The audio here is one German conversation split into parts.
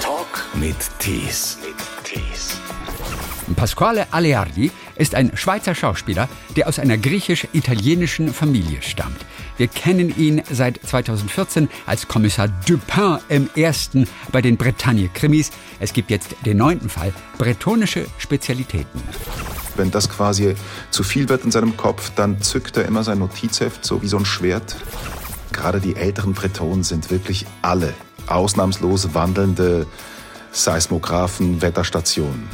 Talk mit Tees. Pasquale Aleardi ist ein Schweizer Schauspieler, der aus einer griechisch-italienischen Familie stammt. Wir kennen ihn seit 2014 als Kommissar Dupin im ersten bei den Bretagne-Krimis. Es gibt jetzt den neunten Fall, bretonische Spezialitäten. Wenn das quasi zu viel wird in seinem Kopf, dann zückt er immer sein Notizheft, so wie so ein Schwert. Gerade die älteren Bretonen sind wirklich alle ausnahmslos wandelnde Seismographen, Wetterstationen.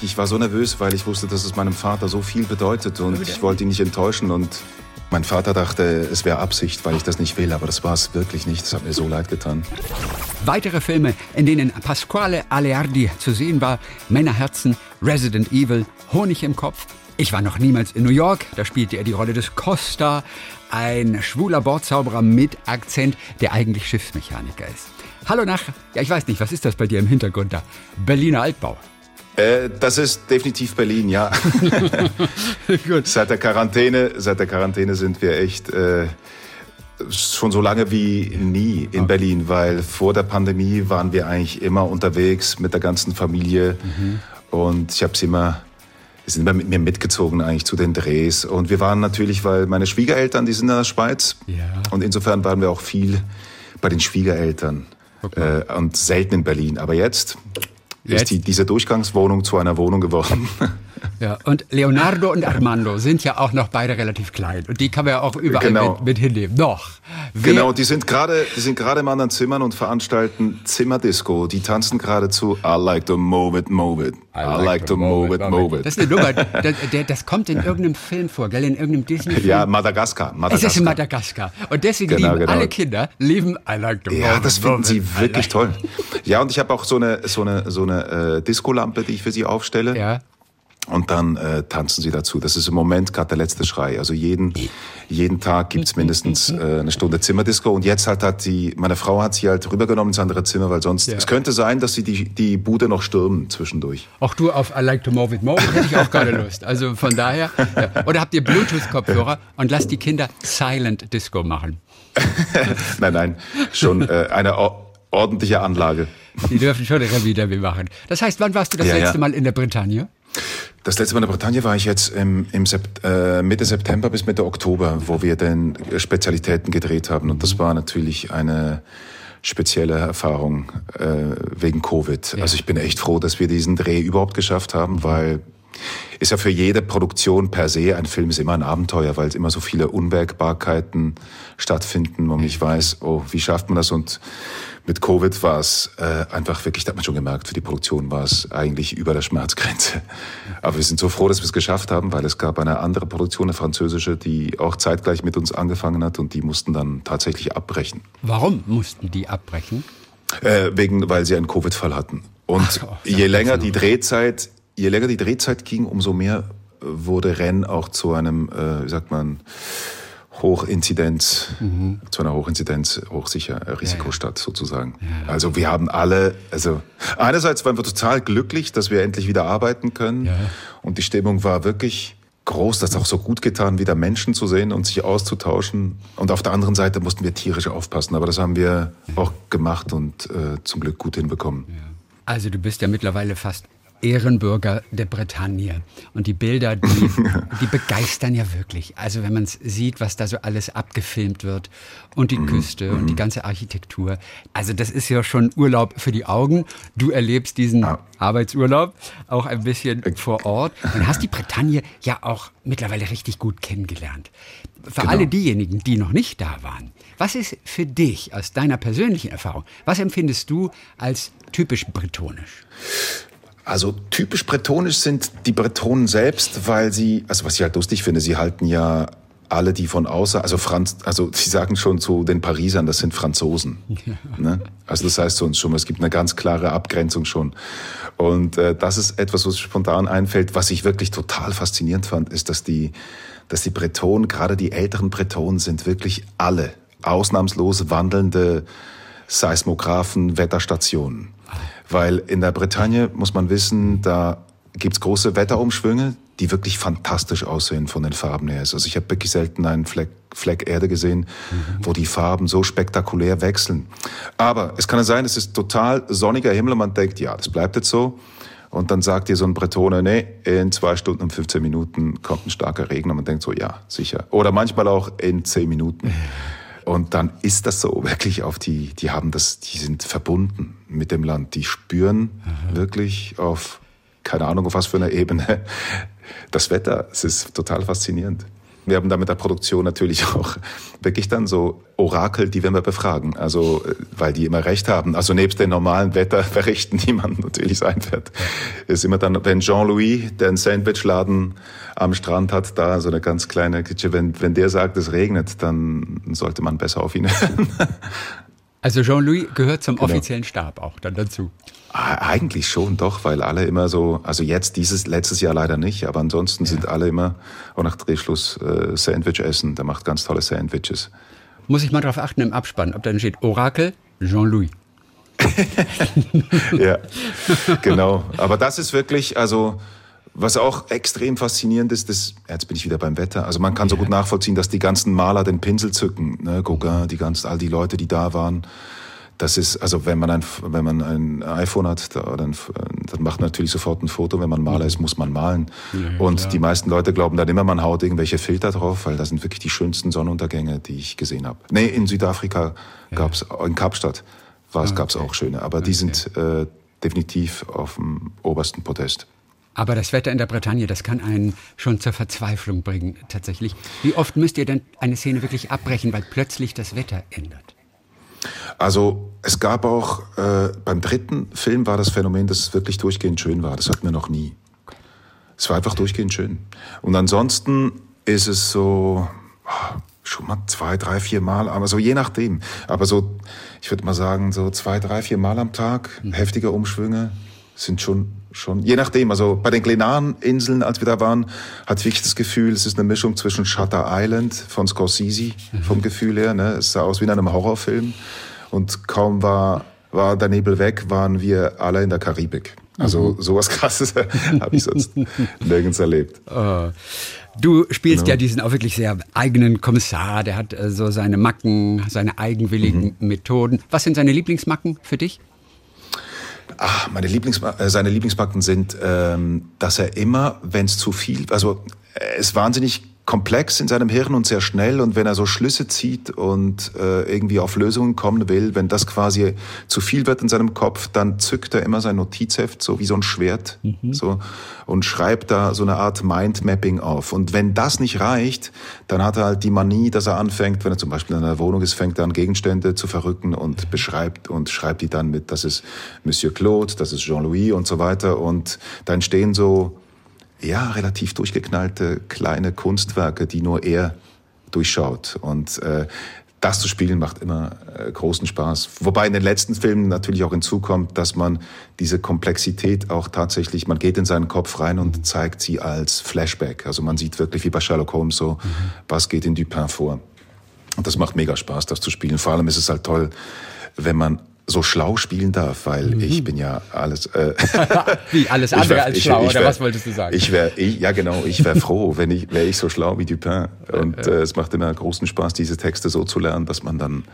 Ich war so nervös, weil ich wusste, dass es meinem Vater so viel bedeutet und ich wollte ihn nicht enttäuschen und mein Vater dachte, es wäre Absicht, weil ich das nicht will, aber das war es wirklich nicht. Das hat mir so leid getan. Weitere Filme, in denen Pasquale Aleardi zu sehen war, Männerherzen, Resident Evil, Honig im Kopf. Ich war noch niemals in New York, da spielte er die Rolle des Costa, ein schwuler Bordzauberer mit Akzent, der eigentlich Schiffsmechaniker ist. Hallo nach, ja ich weiß nicht, was ist das bei dir im Hintergrund da? Berliner Altbau. Äh, das ist definitiv Berlin, ja. Gut. Seit der Quarantäne, seit der Quarantäne sind wir echt äh, schon so lange wie nie in Berlin, weil vor der Pandemie waren wir eigentlich immer unterwegs mit der ganzen Familie und ich habe sie immer die sind immer mit mir mitgezogen eigentlich zu den Drehs und wir waren natürlich, weil meine Schwiegereltern, die sind in der Schweiz Ja. und insofern waren wir auch viel bei den Schwiegereltern Okay. äh, und selten in Berlin. Aber jetzt, Jetzt? ist die, diese Durchgangswohnung zu einer Wohnung geworden. Ja, und Leonardo und Armando sind ja auch noch beide relativ klein. Und die kann man ja auch überall Genau. mit, mit hinnehmen. Noch. Wer- Genau, die sind gerade, die sind gerade in anderen Zimmern und veranstalten Zimmerdisco. Die tanzen gerade zu I like to move it, move it. I like, to move it, move it. Das ist eine Nummer. Das, der, das kommt in irgendeinem Film vor, gell? In irgendeinem Disney-Film. ja, Madagaskar. Es Madagaskar. ist in Madagaskar. Und deswegen Genau, lieben genau. alle Kinder, lieben I like to Ja, move das it, finden move sie it, I wirklich like- toll. Ja, und ich habe auch so eine so eine so eine äh, Discolampe, die ich für sie aufstelle. Ja. Und dann äh, tanzen sie dazu. Das ist im Moment gerade der letzte Schrei. Also jeden, jeden Tag gibt's mindestens äh, eine Stunde Zimmerdisco. Und jetzt halt hat die, meine Frau hat sie halt rübergenommen ins andere Zimmer, weil sonst, Ja. es könnte sein, dass sie die, die Bude noch stürmen zwischendurch. Auch du auf I like to move it, move it hätte ich auch gerade Lust. Also von daher. Ja. Oder habt ihr Bluetooth-Kopfhörer und lasst die Kinder Silent Disco machen? nein, nein, schon äh, eine or ordentliche Anlage. Die dürfen schon wieder machen. Das heißt, wann warst du das ja. letzte Mal in der Bretagne? Das letzte Mal in der Bretagne war ich jetzt im, im Sept, äh, Mitte September bis Mitte Oktober, wo wir dann Spezialitäten gedreht haben. Und das war natürlich eine spezielle Erfahrung äh, wegen Covid. Also ich bin echt froh, dass wir diesen Dreh überhaupt geschafft haben, weil ist ja für jede Produktion per se, ein Film ist immer ein Abenteuer, weil es immer so viele Unwägbarkeiten stattfinden, wo man nicht weiß, oh, wie schafft man das? Und mit Covid war es äh, einfach wirklich, da hat man schon gemerkt, für die Produktion war es eigentlich über der Schmerzgrenze. Aber wir sind so froh, dass wir es geschafft haben, weil es gab eine andere Produktion, eine französische, die auch zeitgleich mit uns angefangen hat und die mussten dann tatsächlich abbrechen. Warum mussten die abbrechen? Äh, wegen, weil sie einen Covid-Fall hatten. Und Ach je länger die. Drehzeit, je länger die Drehzeit ging, umso mehr äh, wurde Rennes auch zu einem, äh, wie sagt man, Hochinzidenz, zu einer Hochinzidenz, hochsicher äh, Risikostadt sozusagen. Also wir haben alle, also einerseits waren wir total glücklich, dass wir endlich wieder arbeiten können Ja. und die Stimmung war wirklich groß, das auch so gut getan, wieder Menschen zu sehen und sich auszutauschen. Und auf der anderen Seite mussten wir tierisch aufpassen, aber das haben wir auch gemacht und äh, zum Glück gut hinbekommen. Also du bist ja mittlerweile fast Ehrenbürger der Bretagne. Und die Bilder, die, die begeistern ja wirklich. Also wenn man es sieht, was da so alles abgefilmt wird und die Küste und die ganze Architektur. Also das ist ja schon Urlaub für die Augen. Du erlebst diesen Ja. Arbeitsurlaub auch ein bisschen vor Ort und hast die Bretagne ja auch mittlerweile richtig gut kennengelernt. Für Genau. alle diejenigen, die noch nicht da waren, was ist für dich aus deiner persönlichen Erfahrung, was empfindest du als typisch bretonisch? Also typisch bretonisch sind die Bretonen selbst, weil sie, also was ich halt lustig finde, sie halten ja alle, die von außer, also Franz, also sie sagen schon zu den Parisern, das sind Franzosen. Ne? Also das heißt zu uns schon, es gibt eine ganz klare Abgrenzung schon. Und äh, das ist etwas, was spontan einfällt. Was ich wirklich total faszinierend fand, ist, dass die, dass die Bretonen, gerade die älteren Bretonen, sind wirklich alle ausnahmslos wandelnde Seismographen, Wetterstationen. Weil in der Bretagne muss man wissen, da gibt's große Wetterumschwünge, die wirklich fantastisch aussehen von den Farben her. Also ich habe wirklich selten einen Fleck Fleck Erde gesehen, mhm. wo die Farben so spektakulär wechseln. Aber es kann ja sein, es ist total sonniger Himmel und man denkt, ja, das bleibt jetzt so. Und dann sagt dir so ein Bretone, nee, in zwei Stunden und 15 Minuten kommt ein starker Regen und man denkt so, ja, sicher. Oder manchmal auch in zehn Minuten. Und dann ist das so wirklich auf die, die haben das, die sind verbunden mit dem Land, die spüren Aha. wirklich auf, keine Ahnung, auf was für einer Ebene das Wetter. Es ist total faszinierend. Wir haben da mit der Produktion natürlich auch wirklich dann so Orakel, die wir immer befragen. Also, äh, weil die immer recht haben. Also nebst den normalen Wetterberichten, die man natürlich einfährt, ist immer dann, wenn Jean-Louis, der einen Sandwichladen am Strand hat, da so eine ganz kleine Kitsche, wenn, wenn der sagt, es regnet, dann sollte man besser auf ihn hören. Also Jean-Louis gehört zum genau. offiziellen Stab auch dann dazu. Eigentlich schon, doch, weil alle immer so, also jetzt dieses, letztes Jahr leider nicht, aber ansonsten ja. sind alle immer auch nach Drehschluss äh, Sandwich essen. Der macht ganz tolle Sandwiches. Muss ich mal darauf achten im Abspann, ob da steht Orakel Jean-Louis. ja, genau. Aber das ist wirklich, also was auch extrem faszinierend ist, das, jetzt bin ich wieder beim Wetter. Also man kann so gut nachvollziehen, dass die ganzen Maler den Pinsel zücken, ne? Gauguin, die ganzen, all die Leute, die da waren. Das ist, also wenn man ein, wenn man ein iPhone hat, dann, dann macht man natürlich sofort ein Foto. Wenn man Maler ist, muss man malen. Ja, und klar. die meisten Leute glauben dann immer, man haut irgendwelche Filter drauf, weil das sind wirklich die schönsten Sonnenuntergänge, die ich gesehen habe. Nee, in Südafrika ja. gab's in Kapstadt war es, ah, gab's auch schöne. Aber okay. die sind äh, definitiv auf dem obersten Podest. Aber das Wetter in der Bretagne, das kann einen schon zur Verzweiflung bringen, tatsächlich. Wie oft müsst ihr denn eine Szene wirklich abbrechen, weil plötzlich das Wetter ändert? Also es gab auch, äh, beim dritten Film war das Phänomen, dass es wirklich durchgehend schön war. Das hatten wir noch nie. Es war einfach durchgehend schön. Und ansonsten ist es so, oh, schon mal zwei, drei, vier Mal, aber so je nachdem. Aber so, ich würde mal sagen, so zwei, drei, vier Mal am Tag, mhm. heftige Umschwünge sind schon schon, je nachdem. Also bei den Glenaren-Inseln, als wir da waren, hatte ich das Gefühl, es ist eine Mischung zwischen Shutter Island von Scorsese, mhm. vom Gefühl her. Ne? Es sah aus wie in einem Horrorfilm. Und kaum war, war der Nebel weg, waren wir alle in der Karibik. Also mhm. sowas Krasses habe ich sonst nirgends erlebt. Oh. Du spielst genau. ja diesen auch wirklich sehr eigenen Kommissar, der hat äh, so seine Macken, seine eigenwilligen mhm. Methoden. Was sind seine Lieblingsmacken für dich? Ach, meine Lieblings äh, seine Lieblingsmarken sind, ähm, dass er immer, wenn es zu viel, also er ist wahnsinnig komplex in seinem Hirn und sehr schnell. Und wenn er so Schlüsse zieht und äh, irgendwie auf Lösungen kommen will, wenn das quasi zu viel wird in seinem Kopf, dann zückt er immer sein Notizheft so wie so ein Schwert mhm. so und schreibt da so eine Art Mindmapping auf. Und wenn das nicht reicht, dann hat er halt die Manie, dass er anfängt, wenn er zum Beispiel in einer Wohnung ist, fängt er an Gegenstände zu verrücken und beschreibt und schreibt die dann mit, das ist Monsieur Claude, das ist Jean-Louis und so weiter. Und da entstehen so ja, relativ durchgeknallte kleine Kunstwerke, die nur er durchschaut. Und äh, das zu spielen macht immer äh, großen Spaß. Wobei in den letzten Filmen natürlich auch hinzukommt, dass man diese Komplexität auch tatsächlich, man geht in seinen Kopf rein und zeigt sie als Flashback. Also man sieht wirklich wie bei Sherlock Holmes so, mhm. was geht in Dupin vor. Und das macht mega Spaß, das zu spielen. Vor allem ist es halt toll, wenn man so schlau spielen darf, weil mhm. ich bin ja alles. Äh, wie alles andere wär, als schlau ich, ich wär, oder was wolltest du sagen? Ich wäre, ja genau, ich wäre froh, wenn ich wäre ich so schlau wie Dupin. Und äh, es macht immer großen Spaß, diese Texte so zu lernen, dass man dann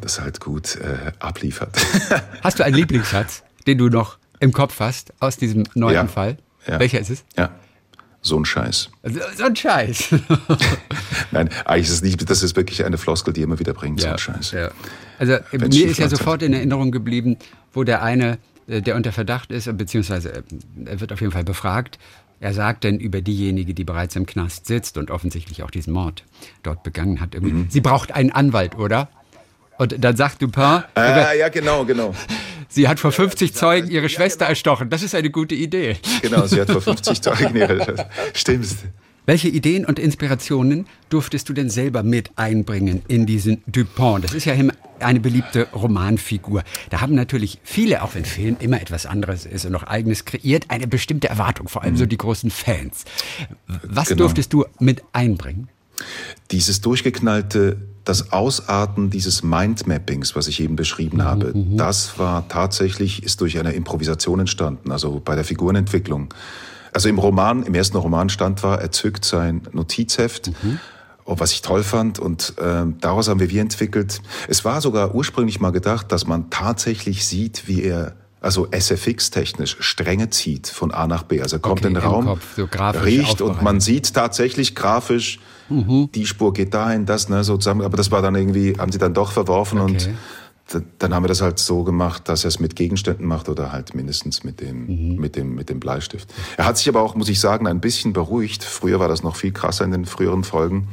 das halt gut äh, abliefert. Hast du einen Lieblingssatz, den du noch im Kopf hast aus diesem neuen ja, Fall? Ja. Welcher ist es? Ja. So ein Scheiß. So ein Scheiß. Nein, eigentlich ist es nicht, das ist wirklich eine Floskel, die immer wieder bringt, ja, so ein Scheiß. Ja. Also Wenn mir ist ja sofort in Erinnerung geblieben, wo der eine, äh, der unter Verdacht ist, beziehungsweise äh, er wird auf jeden Fall befragt, er sagt denn über diejenige, die bereits im Knast sitzt und offensichtlich auch diesen Mord dort begangen hat, mhm. sie braucht einen Anwalt, oder? Und dann sagt Dupin. Ah, ja, genau, genau. Sie hat vor 50 Zeugen ihre Schwester erstochen. Das ist eine gute Idee. Genau, sie hat vor 50 Zeugen ihre Schwester. Stimmt. Welche Ideen und Inspirationen durftest du denn selber mit einbringen in diesen Dupont? Das ist ja eine beliebte Romanfigur. Da haben natürlich viele, auch wenn Film immer etwas anderes ist und noch eigenes kreiert, eine bestimmte Erwartung, vor allem so die großen Fans. Was genau. durftest du mit einbringen? Dieses durchgeknallte das Ausarten dieses Mindmappings, was ich eben beschrieben mhm, habe, mhm. das war tatsächlich, ist durch eine Improvisation entstanden, also bei der Figurenentwicklung. Also im Roman, im ersten Roman stand war, er zückt sein Notizheft mhm. was ich toll fand. Und äh, daraus haben wir wie entwickelt. Es war sogar ursprünglich mal gedacht, dass man tatsächlich sieht, wie er also SFX-technisch Stränge zieht von A nach B. Also er kommt Okay, in den Raum, Kopf, so riecht und man sieht tatsächlich grafisch, Mhm. die Spur geht dahin, das, ne, so zusammen. Aber das war dann irgendwie, haben sie dann doch verworfen und Okay. d- dann haben wir das halt so gemacht, dass er es mit Gegenständen macht oder halt mindestens mit dem, Mhm. mit dem, mit dem Bleistift. Er hat sich aber auch, muss ich sagen, ein bisschen beruhigt. Früher war das noch viel krasser in den früheren Folgen.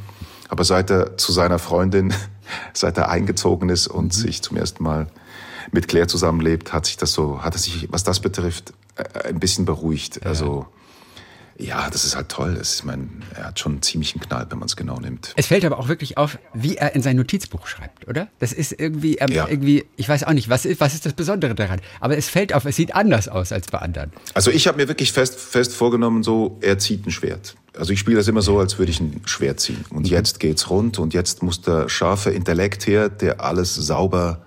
Aber seit er zu seiner Freundin, seit er eingezogen ist und Mhm. sich zum ersten Mal mit Claire zusammenlebt, hat sich das so, hat er sich, was das betrifft, äh, ein bisschen beruhigt. Also, ja, das ist halt toll. Das ist, ich meine, er hat schon einen ziemlichen Knall, wenn man es genau nimmt. Es fällt aber auch wirklich auf, wie er in sein Notizbuch schreibt, oder? Das ist irgendwie, ähm, Ja. irgendwie, ich weiß auch nicht, was ist, was ist das Besondere daran? Aber es fällt auf, es sieht anders aus als bei anderen. Also ich habe mir wirklich fest, fest vorgenommen, so, er zieht ein Schwert. Also ich spiele das immer so, als würde ich ein Schwert ziehen. Und jetzt geht's rund und jetzt muss der scharfe Intellekt her, der alles sauber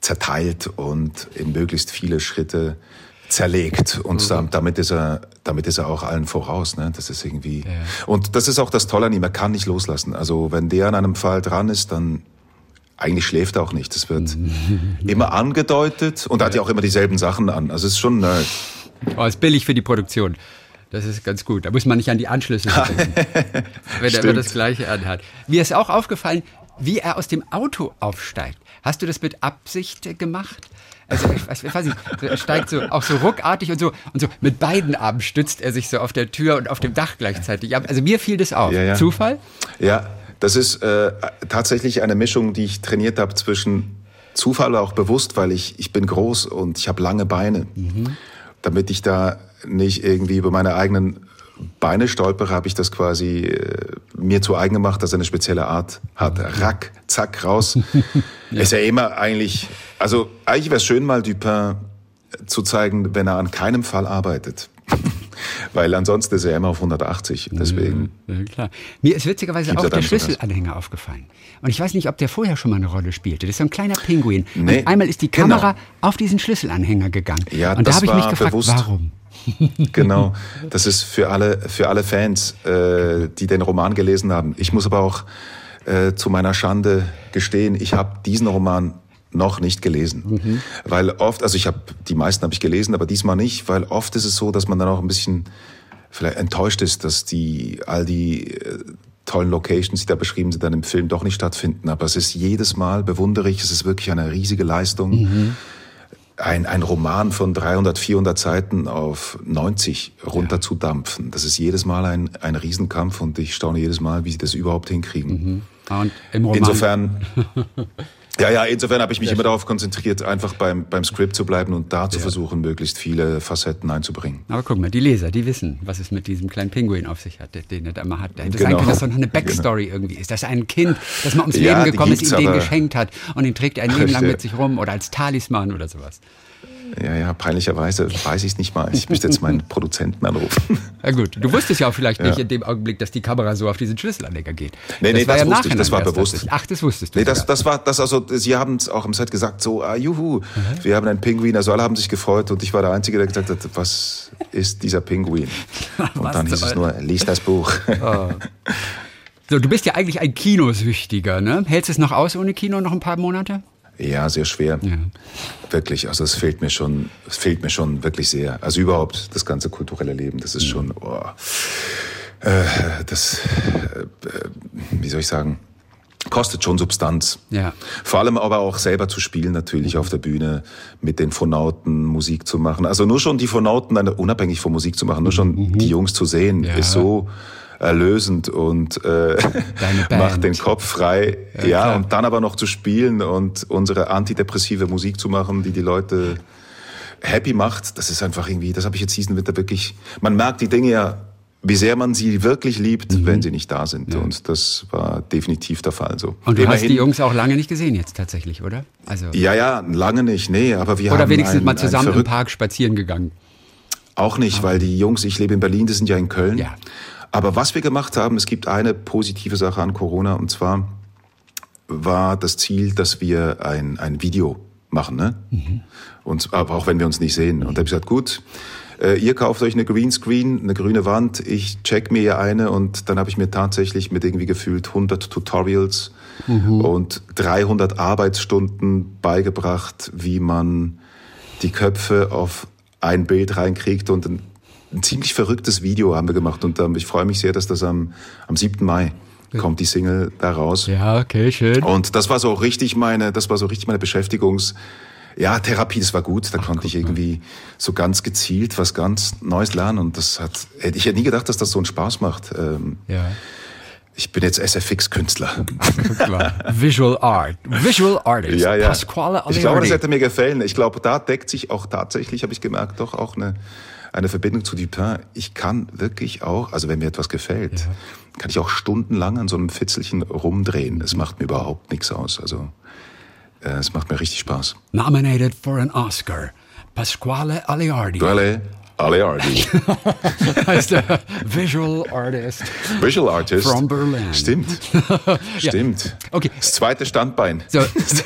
zerteilt und in möglichst viele Schritte zerlegt. Und dam- damit ist er, damit ist er auch allen voraus. Ne? Das ist irgendwie. Und das ist auch das Tolle an ihm. Er kann nicht loslassen. Also wenn der an einem Fall dran ist, dann eigentlich schläft er auch nicht. Das wird immer angedeutet und er hat ja auch immer dieselben Sachen an. Also es ist schon Nerd. Oh, ist billig für die Produktion. Das ist ganz gut. Da muss man nicht an die Anschlüsse denken, wenn er immer das Gleiche anhat. Mir ist auch aufgefallen, wie er aus dem Auto aufsteigt. Hast du das mit Absicht gemacht? Also ich weiß, ich weiß nicht, er steigt so auch so ruckartig und so und so mit beiden Armen stützt er sich so auf der Tür und auf dem Dach gleichzeitig. Also mir fiel das auf. Ja, ja. Zufall? Ja, das ist äh, tatsächlich eine Mischung, die ich trainiert habe zwischen Zufall auch bewusst, weil ich, ich bin groß und ich habe lange Beine. Damit ich da nicht irgendwie über meine eigenen Beine stolpere, habe ich das quasi äh, mir zu eigen gemacht, dass er eine spezielle Art hat. Rack, zack, raus. Ist ja immer eigentlich, also eigentlich wäre es schön, mal Dupin zu zeigen, wenn er an keinem Fall arbeitet. Weil ansonsten ist er immer auf 180. Deswegen. Ja, klar. Mir ist witzigerweise auch ja der. Schlüsselanhänger aufgefallen. Und ich weiß nicht, ob der vorher schon mal eine Rolle spielte. Das ist so ein kleiner Pinguin. Nee, und einmal ist die genau. Kamera auf diesen Schlüsselanhänger gegangen. Ja, und da habe ich mich gefragt, bewusst. warum? Genau, das ist für alle, für alle Fans, äh, die den Roman gelesen haben. Ich muss aber auch äh, zu meiner Schande gestehen, ich habe diesen Roman noch nicht gelesen, weil oft, also ich habe die meisten habe ich gelesen, aber diesmal nicht, weil oft ist es so, dass man dann auch ein bisschen vielleicht enttäuscht ist, dass die all die äh, tollen Locations, die da beschrieben sind, dann im Film doch nicht stattfinden. Aber es ist jedes Mal bewundere ich, es ist wirklich eine riesige Leistung ein, ein Roman von 300, 400 Seiten auf 90 runterzudampfen. Das ist jedes Mal ein, ein Riesenkampf und ich staune jedes Mal, wie sie das überhaupt hinkriegen. Und im Roman, Insofern, ja, ja, insofern habe ich mich immer darauf konzentriert, einfach beim, beim Skript zu bleiben und da zu versuchen, möglichst viele Facetten einzubringen. Aber guck mal, die Leser, die wissen, was es mit diesem kleinen Pinguin auf sich hat, den er da mal hat. Da hätte Genau. sein können, dass da noch eine Backstory irgendwie ist. Dass ein Kind, das mal ums Leben gekommen ist, ihm den geschenkt hat. Und den trägt er ein Leben lang mit sich rum oder als Talisman oder sowas. Ja, ja, peinlicherweise weiß ich es nicht mal. Ich müsste jetzt meinen Produzenten anrufen. Ja gut, du wusstest ja auch vielleicht nicht Ja. in dem Augenblick, dass die Kamera so auf diesen Schlüsselanleger geht. Nee, nee, war das ja wusste ich, das war bewusst. das- Ach, das wusstest du. Nee, das, sogar. das war, das also, Sie haben es auch im Set gesagt, so, ah, juhu, wir haben einen Pinguin, also alle haben sich gefreut und ich war der Einzige, der gesagt hat, was ist dieser Pinguin? Und dann hieß es nur, lies das Buch. So, du bist ja eigentlich ein Kinosüchtiger, ne? Hältst du es noch aus ohne Kino noch ein paar Monate? Ja, sehr schwer. Wirklich, also es fehlt mir schon, es fehlt mir schon wirklich sehr. Also überhaupt das ganze kulturelle Leben, das ist schon, oh, äh, das, äh, wie soll ich sagen, kostet schon Substanz. Ja. Vor allem aber auch selber zu spielen natürlich auf der Bühne, mit den Phonauten Musik zu machen. Also nur schon die Phonauten, unabhängig von Musik zu machen, nur schon die Jungs zu sehen, Mhm. Ja. ist so erlösend und äh, macht den Kopf frei. Ja, Ja, und dann aber noch zu spielen und unsere antidepressive Musik zu machen, die die Leute happy macht, das ist einfach irgendwie, das habe ich jetzt diesen Winter wirklich, man merkt die Dinge ja, wie sehr man sie wirklich liebt, Mhm. wenn sie nicht da sind. Und das war definitiv der Fall so. Und du hast Immerhin- die Jungs auch lange nicht gesehen jetzt tatsächlich, oder? Also Ja, ja, lange nicht, nee, aber wir oder haben wenigstens ein, mal zusammen im Park spazieren gegangen. Auch nicht, weil die Jungs, ich lebe in Berlin, die sind ja in Köln. Ja. Aber was wir gemacht haben, es gibt eine positive Sache an Corona und zwar war das Ziel, dass wir ein, ein Video machen, ne? Mhm. Und, aber auch wenn wir uns nicht sehen. Und da habe ich gesagt, gut, äh, ihr kauft euch eine Greenscreen, eine grüne Wand, ich check mir hier eine und dann habe ich mir tatsächlich mit irgendwie gefühlt 100 Tutorials mhm. und 300 Arbeitsstunden beigebracht, wie man die Köpfe auf ein Bild reinkriegt und ein ziemlich verrücktes Video haben wir gemacht und ähm, ich freue mich sehr, dass das am, am 7. Mai kommt die Single da raus. Ja, okay, schön. Und das war so richtig meine, das war so richtig meine Beschäftigungs, ja, Therapie, das war gut. Da Ach, konnte ich irgendwie so ganz gezielt was ganz Neues lernen und das hat, ich hätte nie gedacht, dass das so einen Spaß macht. Ähm, ja. Ich bin jetzt SFX-Künstler. Visual Art. Visual Artist. Ja, ja. Pasquale Ich glaube, das hätte mir gefallen. Ich glaube, da deckt sich auch tatsächlich, habe ich gemerkt, doch auch eine, eine Verbindung zu Dupin. Ich kann wirklich auch, also wenn mir etwas gefällt, ja. kann ich auch stundenlang an so einem Fitzelchen rumdrehen. Es macht mir überhaupt nichts aus. Also äh, es macht mir richtig Spaß. Nominated for an Oscar. Pasquale Aliardi. Pasquale Aliardi. heißt der Visual Artist. Visual Artist. From Berlin. Stimmt. Stimmt. Ja. Okay. Das zweite Standbein. So,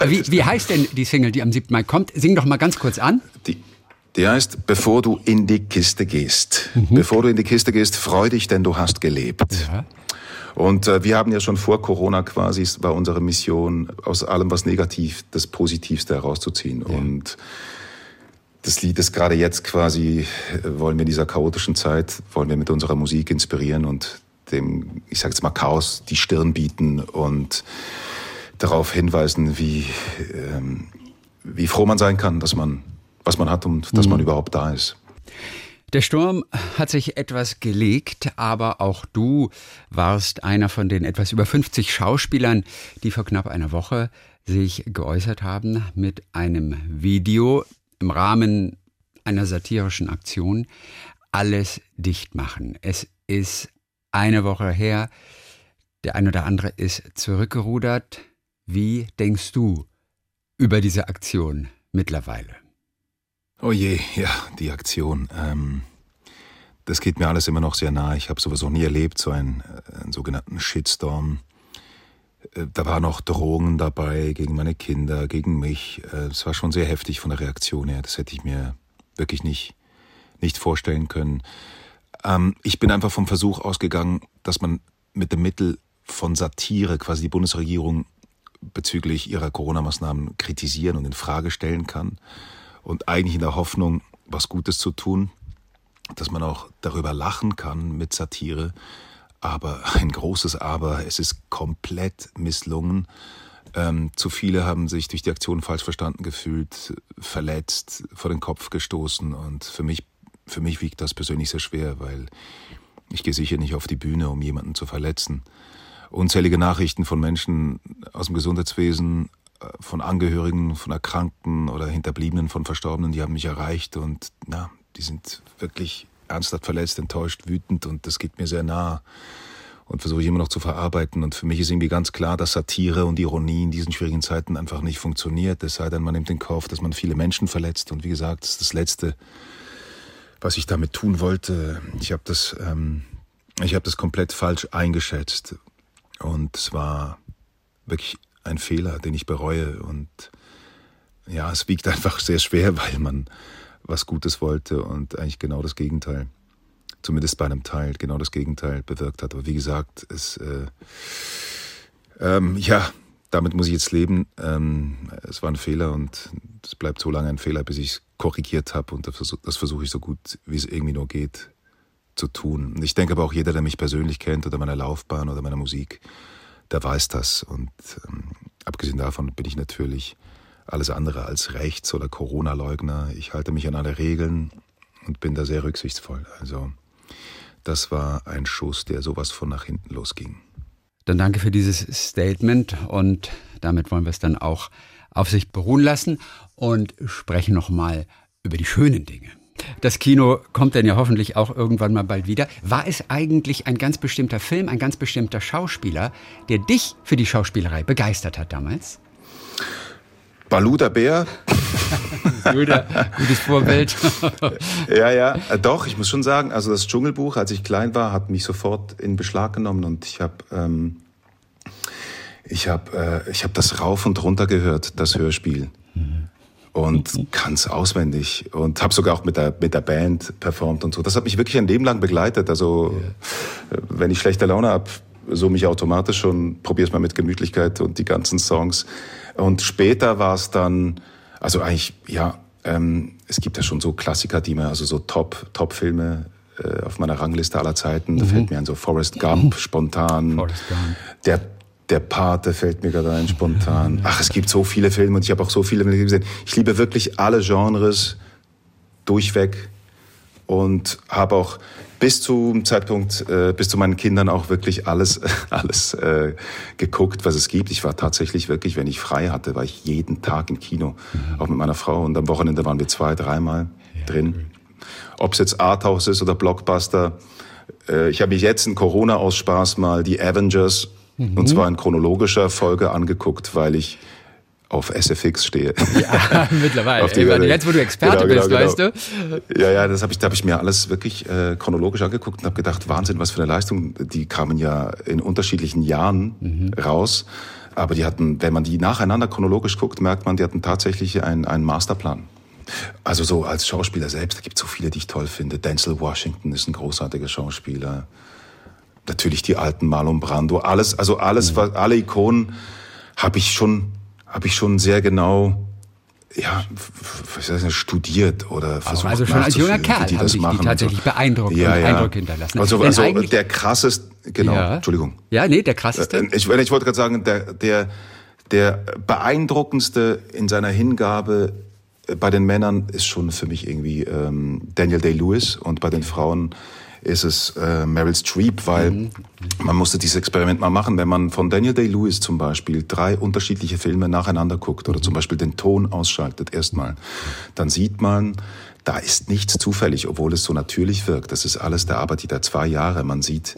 wie, wie heißt denn die Single, die am 7. Mai kommt? Sing doch mal ganz kurz an. Die, die heißt, bevor du in die Kiste gehst. Mhm. Bevor du in die Kiste gehst, freu dich, denn du hast gelebt. Ja. Und äh, wir haben ja schon vor Corona quasi, war unsere Mission, aus allem, was negativ, das Positivste herauszuziehen. Ja. Und das Lied ist gerade jetzt quasi, äh, wollen wir in dieser chaotischen Zeit, wollen wir mit unserer Musik inspirieren und dem, ich sage jetzt mal, Chaos die Stirn bieten und darauf hinweisen, wie, ähm, wie froh man sein kann, dass man, was man hat und dass mhm. man überhaupt da ist. Der Sturm hat sich etwas gelegt, aber auch du warst einer von den etwas über 50 Schauspielern, die vor knapp einer Woche sich geäußert haben mit einem Video im Rahmen einer satirischen Aktion. Alles dicht machen. Es ist eine Woche her. Der ein oder andere ist zurückgerudert. Wie denkst du über diese Aktion mittlerweile? Oh je, ja, die Aktion. Ähm, das geht mir alles immer noch sehr nah. Ich habe sowieso nie erlebt, so einen, äh, einen sogenannten Shitstorm. Äh, da waren auch Drohungen dabei gegen meine Kinder, gegen mich. Äh, es war schon sehr heftig von der Reaktion her. Das hätte ich mir wirklich nicht, nicht vorstellen können. Ähm, ich bin einfach vom Versuch ausgegangen, dass man mit dem Mittel von Satire quasi die Bundesregierung bezüglich ihrer Corona-Maßnahmen kritisieren und in Frage stellen kann und eigentlich in der Hoffnung, was Gutes zu tun, dass man auch darüber lachen kann mit Satire. Aber ein großes Aber, es ist komplett misslungen. Ähm, zu viele haben sich durch die Aktion falsch verstanden gefühlt, verletzt, vor den Kopf gestoßen. Und für mich, für mich wiegt das persönlich sehr schwer, weil ich gehe sicher nicht auf die Bühne, um jemanden zu verletzen. Unzählige Nachrichten von Menschen aus dem Gesundheitswesen von Angehörigen, von Erkrankten oder Hinterbliebenen von Verstorbenen, die haben mich erreicht und na, die sind wirklich ernsthaft verletzt, enttäuscht, wütend und das geht mir sehr nah und versuche ich immer noch zu verarbeiten. Und für mich ist irgendwie ganz klar, dass Satire und Ironie in diesen schwierigen Zeiten einfach nicht funktioniert. Es sei denn, man nimmt in Kauf, dass man viele Menschen verletzt. Und wie gesagt, das ist das Letzte, was ich damit tun wollte. Ich habe das, ähm, ich das komplett falsch eingeschätzt. Und es war wirklich ein Fehler, den ich bereue. Und ja, es wiegt einfach sehr schwer, weil man was Gutes wollte und eigentlich genau das Gegenteil, zumindest bei einem Teil, genau das Gegenteil bewirkt hat. Aber wie gesagt, es, äh, ähm, ja, damit muss ich jetzt leben. Ähm, es war ein Fehler und es bleibt so lange ein Fehler, bis ich es korrigiert habe. Und das, versuche ich so gut, wie es irgendwie nur geht, zu tun. Ich denke aber auch jeder, der mich persönlich kennt oder meine Laufbahn oder meine Musik, der weiß das. Und ähm, abgesehen davon bin ich natürlich alles andere als Rechts- oder Corona-Leugner. Ich halte mich an alle Regeln und bin da sehr rücksichtsvoll. Also das war ein Schuss, der sowas von nach hinten losging. Dann danke für dieses Statement und damit wollen wir es dann auch auf sich beruhen lassen und sprechen nochmal über die schönen Dinge. Das Kino kommt dann ja hoffentlich auch irgendwann mal bald wieder. War es eigentlich ein ganz bestimmter Film, ein ganz bestimmter Schauspieler, der dich für die Schauspielerei begeistert hat damals? Balu der Bär. Guter, gutes Vorbild. ja, ja, äh, doch, ich muss schon sagen, also das Dschungelbuch, als ich klein war, hat mich sofort in Beschlag genommen und ich habe ähm, ich hab, äh, ich hab das rauf und runter gehört, das Hörspiel. Mhm. Und mhm. kann's auswendig und habe sogar auch mit der mit der Band performt und so. Das hat mich wirklich ein Leben lang begleitet. Also ja. wenn ich schlechte Laune habe, so mich automatisch schon probier's mal mit Gemütlichkeit und die ganzen Songs. Und später war es dann, also eigentlich ja, ähm, es gibt ja schon so Klassiker, die mir also so Top Top Filme äh, auf meiner Rangliste aller Zeiten. Mhm. Da fällt mir ein so Forrest Gump spontan. Forrest Gump. Der der Pate fällt mir gerade ein, spontan. Ach, es gibt so viele Filme und ich habe auch so viele Filme gesehen. Ich liebe wirklich alle Genres durchweg und habe auch bis zum Zeitpunkt, äh, bis zu meinen Kindern auch wirklich alles, alles äh, geguckt, was es gibt. Ich war tatsächlich wirklich, wenn ich frei hatte, war ich jeden Tag im Kino, mhm. auch mit meiner Frau. Und am Wochenende waren wir zwei, dreimal ja, drin. Cool. Ob es jetzt Arthouse ist oder Blockbuster. Äh, ich habe mich jetzt in Corona aus Spaß mal die Avengers Mhm. Und zwar in chronologischer Folge angeguckt, weil ich auf SFX stehe. Ja, mittlerweile. auf die, meine, jetzt, wo du Experte genau, genau, bist, genau. weißt du? Ja, ja, das habe ich, da hab ich mir alles wirklich äh, chronologisch angeguckt und habe gedacht, Wahnsinn, was für eine Leistung. Die kamen ja in unterschiedlichen Jahren mhm. raus. Aber die hatten, wenn man die nacheinander chronologisch guckt, merkt man, die hatten tatsächlich einen, einen Masterplan. Also so als Schauspieler selbst, da gibt es so viele, die ich toll finde. Denzel Washington ist ein großartiger Schauspieler natürlich die alten Marlon Brando, alles, also alles, mhm. was, alle Ikonen habe ich schon, habe ich schon sehr genau ja, was heißt, studiert oder versucht Also schon als junger Kerl die, haben sich die tatsächlich beeindruckt ja, ja. Eindruck hinterlassen. Also, also der krasseste, genau, ja. Entschuldigung. Ja, nee, der krasseste. Äh, ich, ich wollte gerade sagen, der, der, der beeindruckendste in seiner Hingabe äh, bei den Männern ist schon für mich irgendwie ähm, Daniel Day-Lewis und bei den Frauen ist es äh, Meryl Streep, weil mhm. man musste dieses Experiment mal machen, wenn man von Daniel Day-Lewis zum Beispiel drei unterschiedliche Filme nacheinander guckt oder zum Beispiel den Ton ausschaltet erstmal, dann sieht man, da ist nichts zufällig, obwohl es so natürlich wirkt. Das ist alles der Arbeit dieser zwei Jahre. Man sieht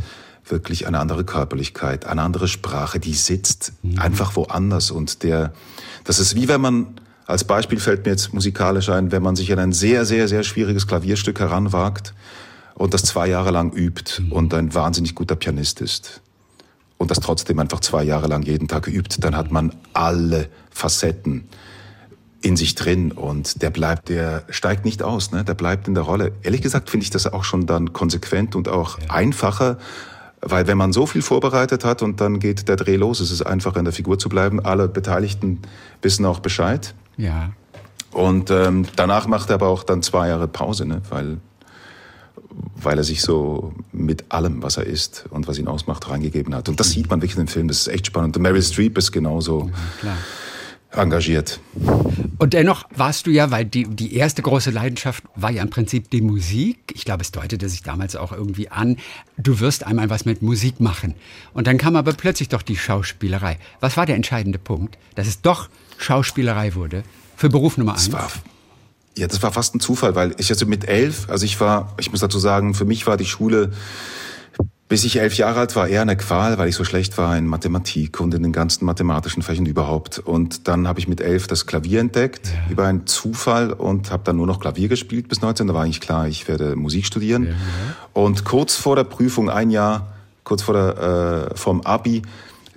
wirklich eine andere Körperlichkeit, eine andere Sprache, die sitzt mhm. einfach woanders und der, das ist wie wenn man als Beispiel fällt mir jetzt musikalisch ein, wenn man sich an ein sehr, sehr, sehr schwieriges Klavierstück heranwagt und das zwei Jahre lang übt mhm. und ein wahnsinnig guter Pianist ist und das trotzdem einfach zwei Jahre lang jeden Tag übt, dann hat man alle Facetten in sich drin und der bleibt, der steigt nicht aus, ne? der bleibt in der Rolle. Ehrlich gesagt finde ich das auch schon dann konsequent und auch ja. einfacher, weil wenn man so viel vorbereitet hat und dann geht der Dreh los, ist es einfacher in der Figur zu bleiben. Alle Beteiligten wissen auch Bescheid. Ja. Und ähm, danach macht er aber auch dann zwei Jahre Pause, ne? weil weil er sich so mit allem, was er ist und was ihn ausmacht, reingegeben hat. Und das sieht man wirklich in dem Film. Das ist echt spannend. Und Meryl Streep ist genauso ja, engagiert. Und dennoch warst du ja, weil die, die erste große Leidenschaft war ja im Prinzip die Musik. Ich glaube, es deutete sich damals auch irgendwie an, du wirst einmal was mit Musik machen. Und dann kam aber plötzlich doch die Schauspielerei. Was war der entscheidende Punkt, dass es doch Schauspielerei wurde für Beruf Nummer eins? Ja, das war fast ein Zufall, weil ich also mit elf, also ich war, ich muss dazu sagen, für mich war die Schule, bis ich elf Jahre alt war, eher eine Qual, weil ich so schlecht war in Mathematik und in den ganzen mathematischen Fächern überhaupt. Und dann habe ich mit elf das Klavier entdeckt, ja. über einen Zufall und habe dann nur noch Klavier gespielt bis 19. Da war eigentlich klar, ich werde Musik studieren. Ja. Und kurz vor der Prüfung, ein Jahr, kurz vor der, äh, vom Abi,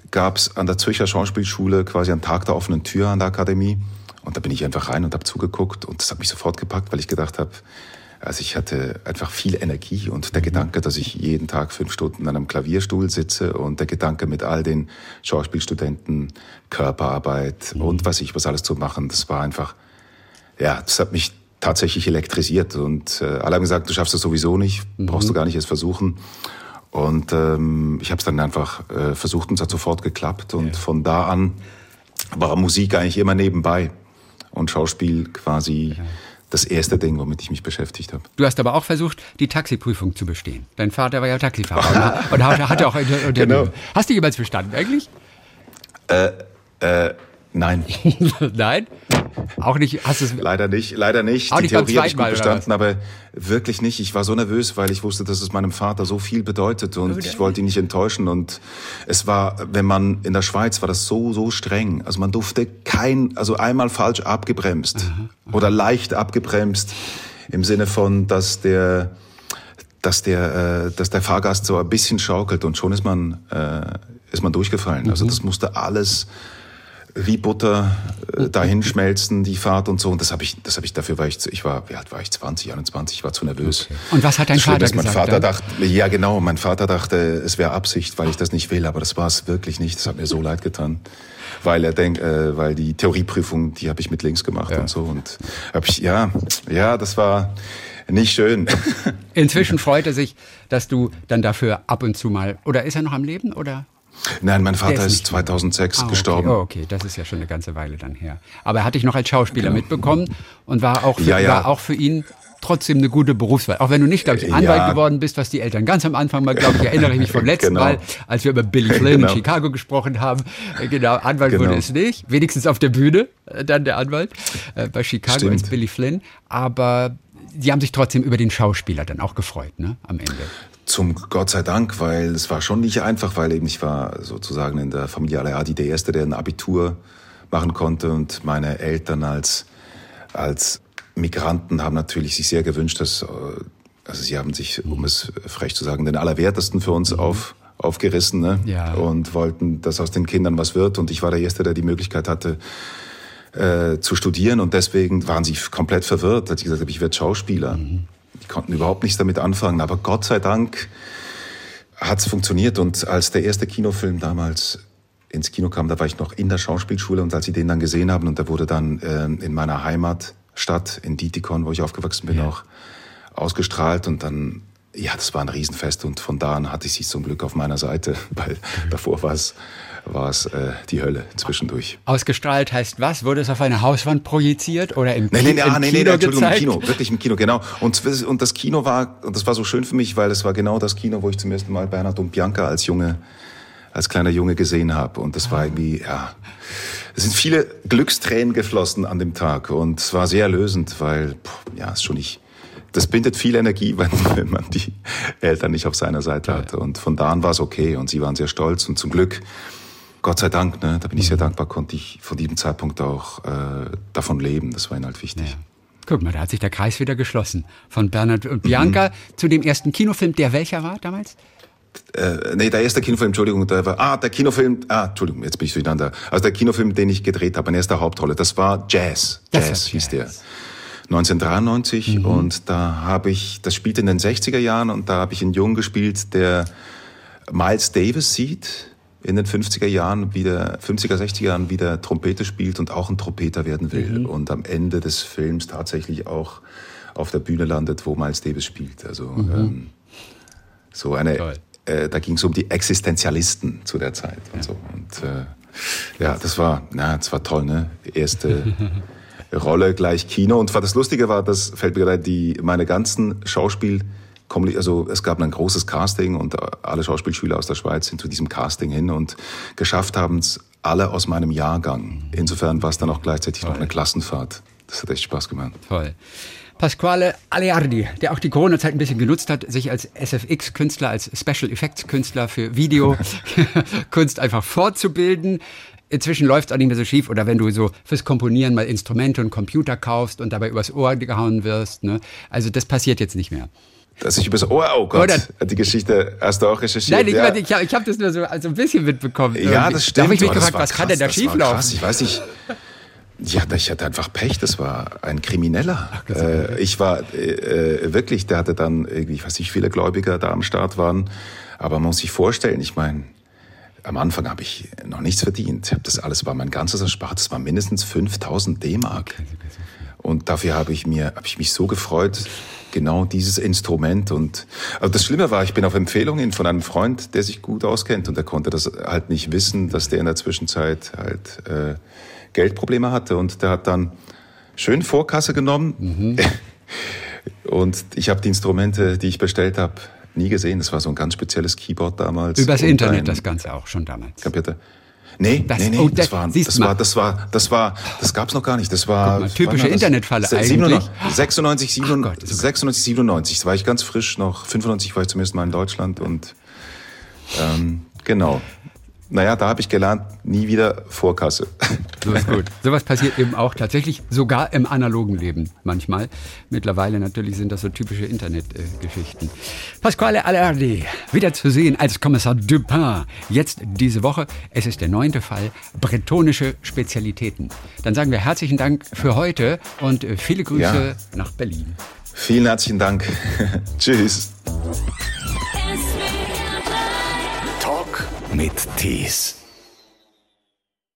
gab es an der Zürcher Schauspielschule quasi einen Tag der offenen Tür an der Akademie. Und da bin ich einfach rein und habe zugeguckt und das hat mich sofort gepackt, weil ich gedacht habe, also ich hatte einfach viel Energie und der mhm. Gedanke, dass ich jeden Tag fünf Stunden an einem Klavierstuhl sitze und der Gedanke mit all den Schauspielstudenten, Körperarbeit mhm. und was ich was alles zu machen, das war einfach, ja, das hat mich tatsächlich elektrisiert und äh, alle haben gesagt, du schaffst das sowieso nicht, mhm. brauchst du gar nicht erst versuchen. Und ähm, ich habe es dann einfach äh, versucht und es hat sofort geklappt und ja. von da an war Musik eigentlich immer nebenbei und Schauspiel quasi ja. das erste Ding, womit ich mich beschäftigt habe. Du hast aber auch versucht, die Taxiprüfung zu bestehen. Dein Vater war ja Taxifahrer und hat auch Unternehmen. Genau. Hast du jemals bestanden eigentlich? Äh, äh, Nein. Nein? Auch nicht? Hast du es? Leider nicht, leider nicht. Auch die nicht Theorie habe ich gut bestanden, aber wirklich nicht. Ich war so nervös, weil ich wusste, dass es meinem Vater so viel bedeutet und ich wollte ihn nicht enttäuschen. Und es war, wenn man in der Schweiz war das so, so streng. Also man durfte kein, also einmal falsch abgebremst aha, aha. oder leicht abgebremst im Sinne von, dass der, dass der, äh, dass der Fahrgast so ein bisschen schaukelt und schon ist man, äh, ist man durchgefallen. Also mhm. Also das musste alles wie Butter äh, dahin schmelzen, die Fahrt und so. Und das habe ich, das habe ich dafür, weil ich, ich war, wie alt war ich? 20, 21, ich war zu nervös. Okay. Und was hat dein Vater gesagt? Mein Vater dachte, ja genau, mein Vater dachte, es wäre Absicht, weil ich das nicht will, aber das war es wirklich nicht. Das hat mir so leid getan. Weil er denkt, äh, weil die Theorieprüfung, die habe ich mit links gemacht ja. und so. Und hab ich, ja, ja, das war nicht schön. Inzwischen freut er sich, dass du dann dafür ab und zu mal, oder ist er noch am Leben, oder? Nein, mein Vater ist, ist 2006 ah, okay. gestorben. Oh, okay, das ist ja schon eine ganze Weile dann her. Aber er hat dich noch als Schauspieler genau. mitbekommen und war auch, für, ja, ja. war auch für ihn trotzdem eine gute Berufswahl. Auch wenn du nicht, glaube ich, Anwalt ja. geworden bist, was die Eltern ganz am Anfang mal, glaube ich, erinnere ich mich vom letzten genau. Mal, als wir über Billy Flynn genau. in Chicago gesprochen haben. Äh, genau, Anwalt genau. wurde es nicht. Wenigstens auf der Bühne, äh, dann der Anwalt äh, bei Chicago Stimmt. als Billy Flynn. Aber die haben sich trotzdem über den Schauspieler dann auch gefreut, ne, am Ende. Zum Gott sei Dank, weil es war schon nicht einfach, weil eben ich war sozusagen in der Familie Aleadi der Erste, der ein Abitur machen konnte und meine Eltern als, als Migranten haben natürlich sich sehr gewünscht, dass, äh, also sie haben sich, um es frech zu sagen, den Allerwertesten für uns mhm. auf, aufgerissen ne? ja. und wollten, dass aus den Kindern was wird. Und ich war der Erste, der die Möglichkeit hatte, äh, zu studieren. Und deswegen waren sie komplett verwirrt, als ich gesagt habe, ich werde Schauspieler. Mhm konnten überhaupt nichts damit anfangen. Aber Gott sei Dank hat es funktioniert. Und als der erste Kinofilm damals ins Kino kam, da war ich noch in der Schauspielschule und als sie den dann gesehen haben und da wurde dann äh, in meiner Heimatstadt in Dietikon, wo ich aufgewachsen bin, ja. auch ausgestrahlt und dann ja, das war ein Riesenfest und von da an hatte ich sie zum Glück auf meiner Seite, weil davor war es war es äh, die Hölle zwischendurch. Ausgestrahlt heißt was? Wurde es auf eine Hauswand projiziert oder im, nee, nee, nee, im ah, nee, Kino nee, Entschuldigung, gezeigt? im Kino, wirklich im Kino, genau. Und, und das Kino war, und das war so schön für mich, weil es war genau das Kino, wo ich zum ersten Mal Bernhard und Bianca als Junge, als kleiner Junge gesehen habe. Und das war irgendwie, ja, es sind viele Glückstränen geflossen an dem Tag und es war sehr erlösend, weil, ja, ist schon nicht, das bindet viel Energie, wenn, wenn man die Eltern nicht auf seiner Seite hat. Und von da an war es okay und sie waren sehr stolz und zum Glück Gott sei Dank, ne, da bin ich sehr mhm. dankbar, konnte ich von diesem Zeitpunkt auch äh, davon leben. Das war ihnen halt wichtig. Ja. Guck mal, da hat sich der Kreis wieder geschlossen. Von Bernhard und Bianca mhm. zu dem ersten Kinofilm, der welcher war damals? Äh, nee, der erste Kinofilm, Entschuldigung, der war, ah, der Kinofilm, ah, Entschuldigung, jetzt bin ich durcheinander. Also der Kinofilm, den ich gedreht habe, in erster Hauptrolle, das war Jazz. Jazz, Jazz hieß der. 1993 mhm. und da habe ich, das spielte in den 60er Jahren und da habe ich einen Jungen gespielt, der Miles Davis sieht in den 50er Jahren wieder, 50er, 60er Jahren wieder Trompete spielt und auch ein Trompeter werden will mhm. und am Ende des Films tatsächlich auch auf der Bühne landet, wo Miles Davis spielt. Also mhm. ähm, so eine, äh, da ging es um die Existenzialisten zu der Zeit und ja. so. Und äh, ja, das war, na, das war toll, ne? Erste Rolle gleich Kino. Und das Lustige war, das fällt mir gerade die meine ganzen Schauspiel also es gab ein großes Casting und alle Schauspielschüler aus der Schweiz sind zu diesem Casting hin und geschafft haben es alle aus meinem Jahrgang. Insofern war es dann auch gleichzeitig Toll. noch eine Klassenfahrt. Das hat echt Spaß gemacht. Toll. Pasquale Aleardi, der auch die Corona-Zeit ein bisschen genutzt hat, sich als SFX-Künstler, als Special Effects-Künstler für Videokunst einfach fortzubilden. Inzwischen läuft es auch nicht mehr so schief. Oder wenn du so fürs Komponieren mal Instrumente und Computer kaufst und dabei übers Ohr gehauen wirst. Ne? Also das passiert jetzt nicht mehr dass ich übers Ohr, oh Gott, Oder, die Geschichte hast du auch recherchiert. Nein, ich, ja. ich habe hab das nur so also ein bisschen mitbekommen. Ja, das stimmt. Da habe ich mich oh, gefragt, was krass, kann denn da schieflaufen? Ich weiß nicht. Ja, ich hatte einfach Pech, das war ein Krimineller. Äh, ich war äh, wirklich, der hatte dann irgendwie, ich weiß nicht, wie viele Gläubiger da am Start waren. Aber man muss sich vorstellen, ich meine, am Anfang habe ich noch nichts verdient. Ich habe das alles, war mein ganzes Erspartes, war mindestens 5000 D-Mark. Und dafür habe ich mir, habe ich mich so gefreut, genau dieses Instrument. Und also das Schlimme war, ich bin auf Empfehlungen von einem Freund, der sich gut auskennt und der konnte das halt nicht wissen, dass der in der Zwischenzeit halt äh, Geldprobleme hatte und der hat dann schön Vorkasse genommen. Mhm. und ich habe die Instrumente, die ich bestellt habe, nie gesehen. Das war so ein ganz spezielles Keyboard damals. Übers Internet das Ganze auch schon damals. Computer. Nee, das, nee, nee, oh, das, das, war, das war, das war, das war, das gab's noch gar nicht. Das war mal, typische Internetfalle eigentlich. 96, 97, Gott, 96, 97. Da war ich ganz frisch noch. 95 war ich zum ersten Mal in Deutschland und ähm, genau. Naja, da habe ich gelernt, nie wieder Vorkasse. So ist gut. Sowas passiert eben auch tatsächlich sogar im analogen Leben manchmal. Mittlerweile natürlich sind das so typische Internetgeschichten. Pasquale Alerdi, wieder zu sehen als Kommissar Dupin. Jetzt diese Woche. Es ist der neunte Fall. Bretonische Spezialitäten. Dann sagen wir herzlichen Dank für heute und äh, viele Grüße ja. nach Berlin. Vielen herzlichen Dank. Tschüss. Mit Tees.